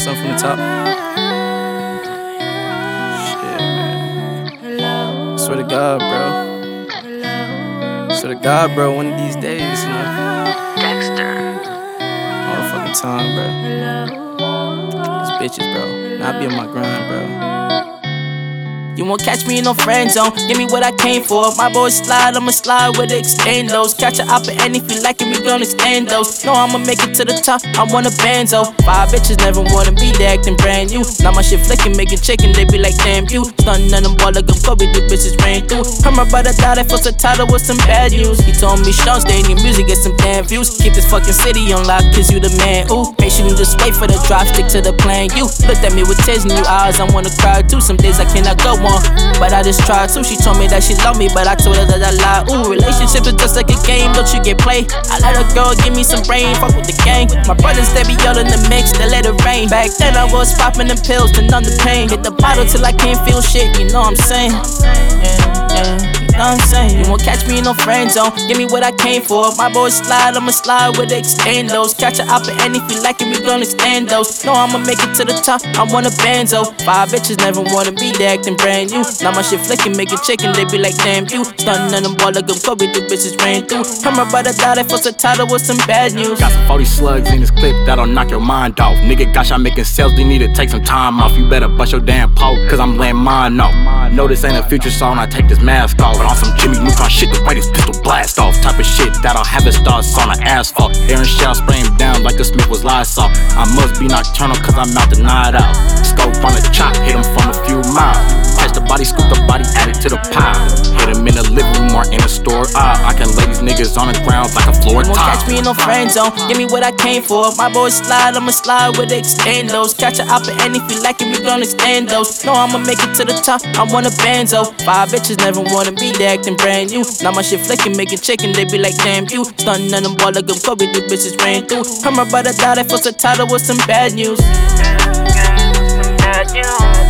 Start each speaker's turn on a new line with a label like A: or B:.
A: Something from the top. Shit, man. Swear to God, bro. Swear to God, bro. One of these days, you know.
B: Dexter.
A: All the fucking time, bro. These bitches, bro. Not be on my grind, bro. You won't catch me in no friend zone. Give me what I came for. My boys slide, I'ma slide with the extendos. Catch a op and if you like it, we gon' extend those. No, I'ma make it to the top. I want a benzo. Five bitches never wanna be there acting brand new. Now my shit flicking, making chicken, they be like, damn you. Stunning on them ball like a Kobe, the bitches ran through. Heard my brother died, I felt the title with some bad news. He told me, Shawnn, stay in your music, get some damn views. Keep this fucking city on lock, cause you the man. Ooh, patiently just wait for the drop, stick to the plan. You looked at me with tears in your eyes, I wanna cry too. Some days I cannot go on, but I just tried to. She told me that she love me, but I told her that I lied. Ooh, relationship is just like a game, don't you get played? I let her go, give me some brain, fuck with the gang. My brothers, they be all in the mix, they let it rain. Back then I was popping them pills to numb the pain. Hit the bottle till I can't feel shit, you know what I'm saying? Yeah, yeah. I'm saying? You won't catch me in no friend zone. Give me what I came for. My boys slide, I'ma slide with the extendos. Catch a op and if you like it, we gon' extend No, I'ma make it to the top. I want a benzo. Five bitches never wanna be there acting brand new. Now my shit flicking, making chicken, they be like, damn you. Stunning on them ball like a Kobe, the bitches ran through. Heard my brother died, I felt the title with some bad news.
C: Got some 40 slugs in this clip that'll knock your mind off. Nigga, gosh, I'm making sales, we need to take some time off. You better bust your damn pole, cause I'm laying mine off. No, this ain't a future song, I take this mask off. But on some Jimmy Neutron shit, the whitest pistol blast off. Type of shit that'll have it stars on the asphalt. Aaron Shell spraying down like the Smith was Lysol. I must be nocturnal, cause I'm out to night out. Scope on the chop, hit him from a few miles. Catch the body, scoop the body, add it to the pile. Hit him in the living room or in the store. Ah, I can lay these niggas on the ground like a floor
A: Won't
C: tile.
A: catch me in no friend zone. Give me what I came for. My boys slide, I'ma slide with extendos. Catch a op and if you like it, we gon' extend those. No, I'ma make it to the top. I want a benzo. Five bitches never wanna be there acting brand new. Now my shit flicking, making chicken, they be like, damn you. Stunning on them ball like a Kobe, the bitches ran through. Heard my brother died, I felt the title with some bad news.
B: Bad news. Some bad news.